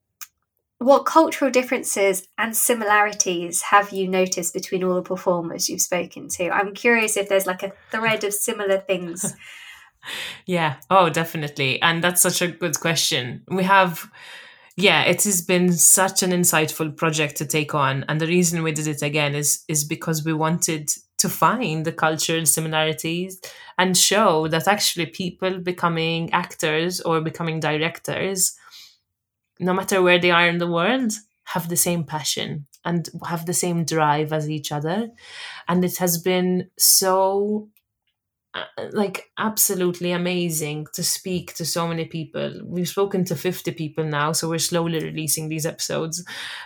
what cultural differences and similarities have you noticed between all the performers you've spoken to? I'm curious if there's like a thread of similar things. yeah, oh, definitely. And that's such a good question. We have, yeah, it has been such an insightful project to take on. And the reason we did it again is, is because we wanted to find the cultural similarities and show that actually people becoming actors or becoming directors no matter where they are in the world, have the same passion and have the same drive as each other. And it has been so like absolutely amazing to speak to so many people. We've spoken to 50 people now, so we're slowly releasing these episodes.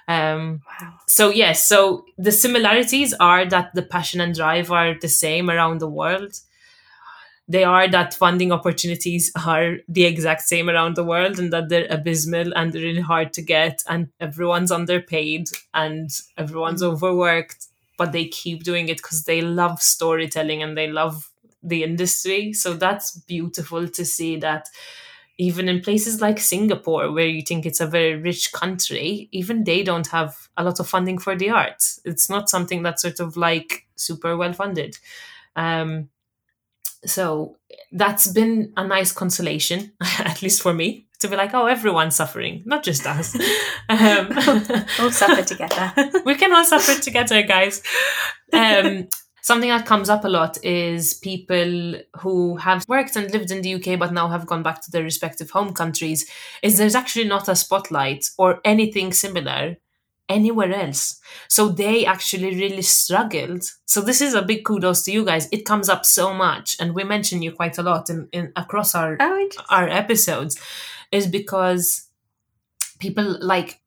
Um, wow. So, yes, so the similarities are that the passion and drive are the same around the world they are that funding opportunities are the exact same around the world and that they're abysmal and they're really hard to get and everyone's underpaid and everyone's mm. overworked but they keep doing it because they love storytelling and they love the industry so that's beautiful to see that even in places like Singapore, where you think it's a very rich country, even they don't have a lot of funding for the arts. It's not something that's sort of like super well funded. Um, so that's been a nice consolation, at least for me, to be like, oh, everyone's suffering, not just us. um, we'll suffer together. we can all suffer together, guys. Um, something that comes up a lot is people who have worked and lived in the UK but now have gone back to their respective home countries. Is there's actually not a spotlight or anything similar anywhere else. So they actually really struggled. So this is a big kudos to you guys. It comes up so much, and we mention you quite a lot in, in across our oh, our episodes, is because people like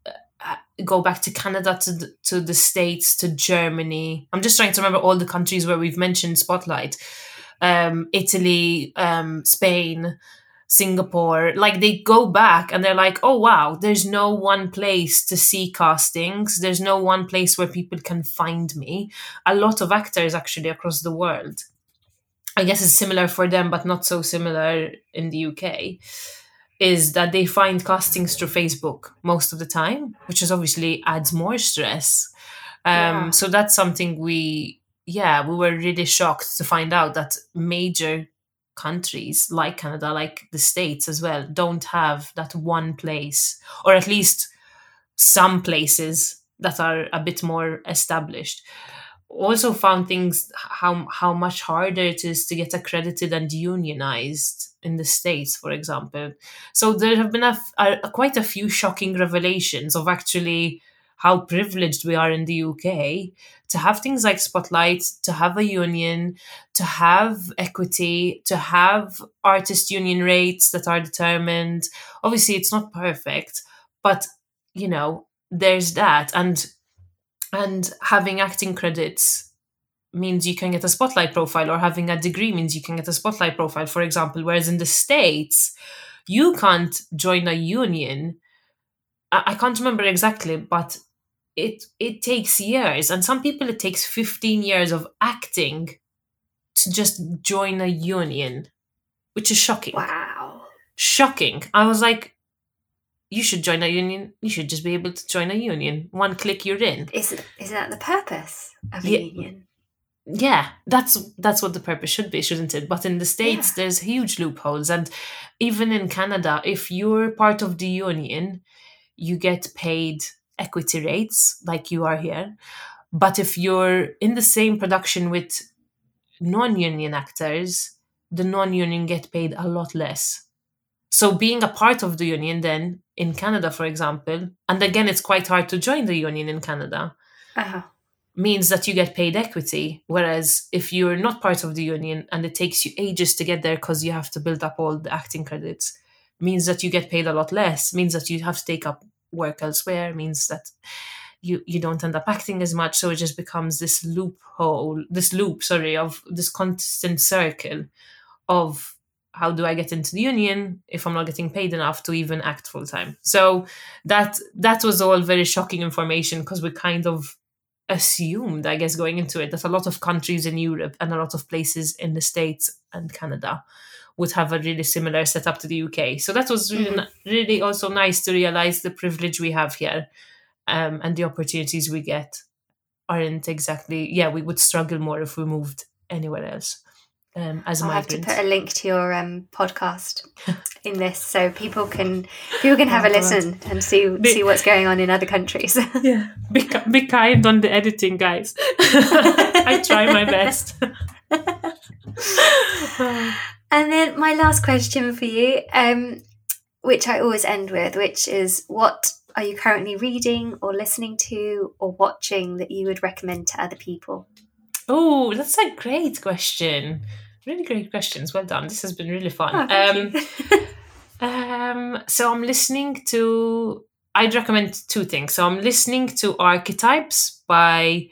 go back to Canada, to the, to the States, to Germany. I'm just trying to remember all the countries where we've mentioned Spotlight. Um, Italy, um, Spain, Singapore, like they go back and they're like, oh wow, there's no one place to see castings. There's no one place where people can find me. A lot of actors actually across the world. I guess it's similar for them, but not so similar in the UK. Is that they find castings through Facebook most of the time, which is obviously adds more stress. Um, yeah. So that's something we, yeah, we were really shocked to find out that major countries like Canada, like the States as well, don't have that one place, or at least some places that are a bit more established. Also found things how how much harder it is to get accredited and unionized in the states, for example. So there have been a, a quite a few shocking revelations of actually how privileged we are in the UK to have things like Spotlight, to have a union, to have equity, to have artist union rates that are determined. Obviously, it's not perfect, but you know, there's that. And and having acting credits means you can get a spotlight profile or having a degree means you can get a spotlight profile. For example whereas in the states you can't join a union. I, can't remember exactly but it it takes years. And some people it takes 15 years of acting to just join a union which is shocking. Wow. Shocking. I was like you should join a union. You should just be able to join a union. One click you're in. Is is that the purpose of a yeah, union yeah that's that's what the purpose should be shouldn't it but in the states yeah. there's huge loopholes and even in canada if you're part of the union you get paid equity rates like you are here. But if you're in the same production with non union actors, the non union get paid a lot less. So being a part of the union then in Canada, for example, and again, it's quite hard to join the union in Canada, uh-huh. Means that you get paid equity. Whereas if you're not part of the union and it takes you ages to get there because you have to build up all the acting credits, means that you get paid a lot less, means that you have to take up work elsewhere means that you you don't end up acting as much so it just becomes this loophole this loop sorry of this constant circle of how do i get into the union if i'm not getting paid enough to even act full time so that that was all very shocking information because we kind of assumed i guess going into it that a lot of countries in europe and a lot of places in the states and canada would have a really similar setup to the UK. So that was really, mm-hmm. really also nice to realize the privilege we have here um, and the opportunities we get aren't exactly, yeah, we would struggle more if we moved anywhere else. Um, as I'll migrants. have to put a link to your um, podcast in this so people can people can have oh, a listen God. and see be, see what's going on in other countries. yeah, be, be kind on the editing, guys. I try my best. And then my last question for you, um, which I always end with, which is what are you currently reading or listening to or watching that you would recommend to other people? Oh, that's a great question. Really great questions. Well done. This has been really fun. Oh, um, um, so I'm listening to. I'd recommend two things. So I'm listening to Archetypes by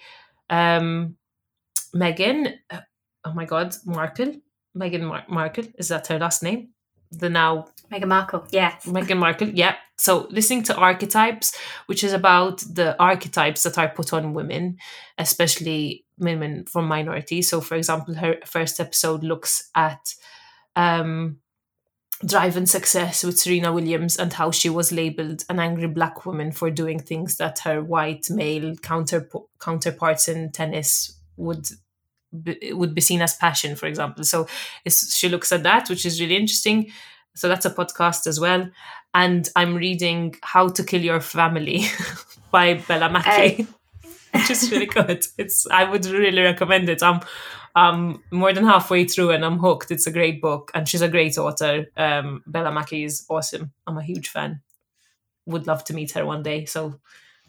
um, Meghan. Oh my God, Markle Meghan Mar- Markle. Is that her last name? The now Meghan Markle, yes. Meghan Markle, yeah. So listening to archetypes, which is about the archetypes that are put on women, especially women from minorities. So, for example, her first episode looks at um, drive and success with Serena Williams and how she was labeled an angry black woman for doing things that her white male counter counterparts in tennis would be, would be seen as passion, for example. So she looks at that, which is really interesting. So that's a podcast as well. And I'm reading How to Kill Your Family by Bella Mackie, which is really good. It's I would really recommend it. I'm um more than halfway through and I'm hooked. It's a great book and she's a great author. Um, Bella Mackie is awesome. I'm a huge fan. Would love to meet her one day. So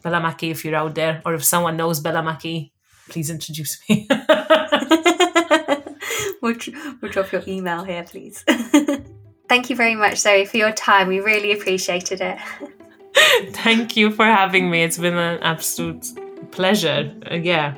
Bella Mackie, if you're out there, or if someone knows Bella Mackie, please introduce me. we'll, we'll drop your email here, please. Thank you very much, Zoe, for your time. We really appreciated it. Thank you for having me. It's been an absolute pleasure. Uh, yeah.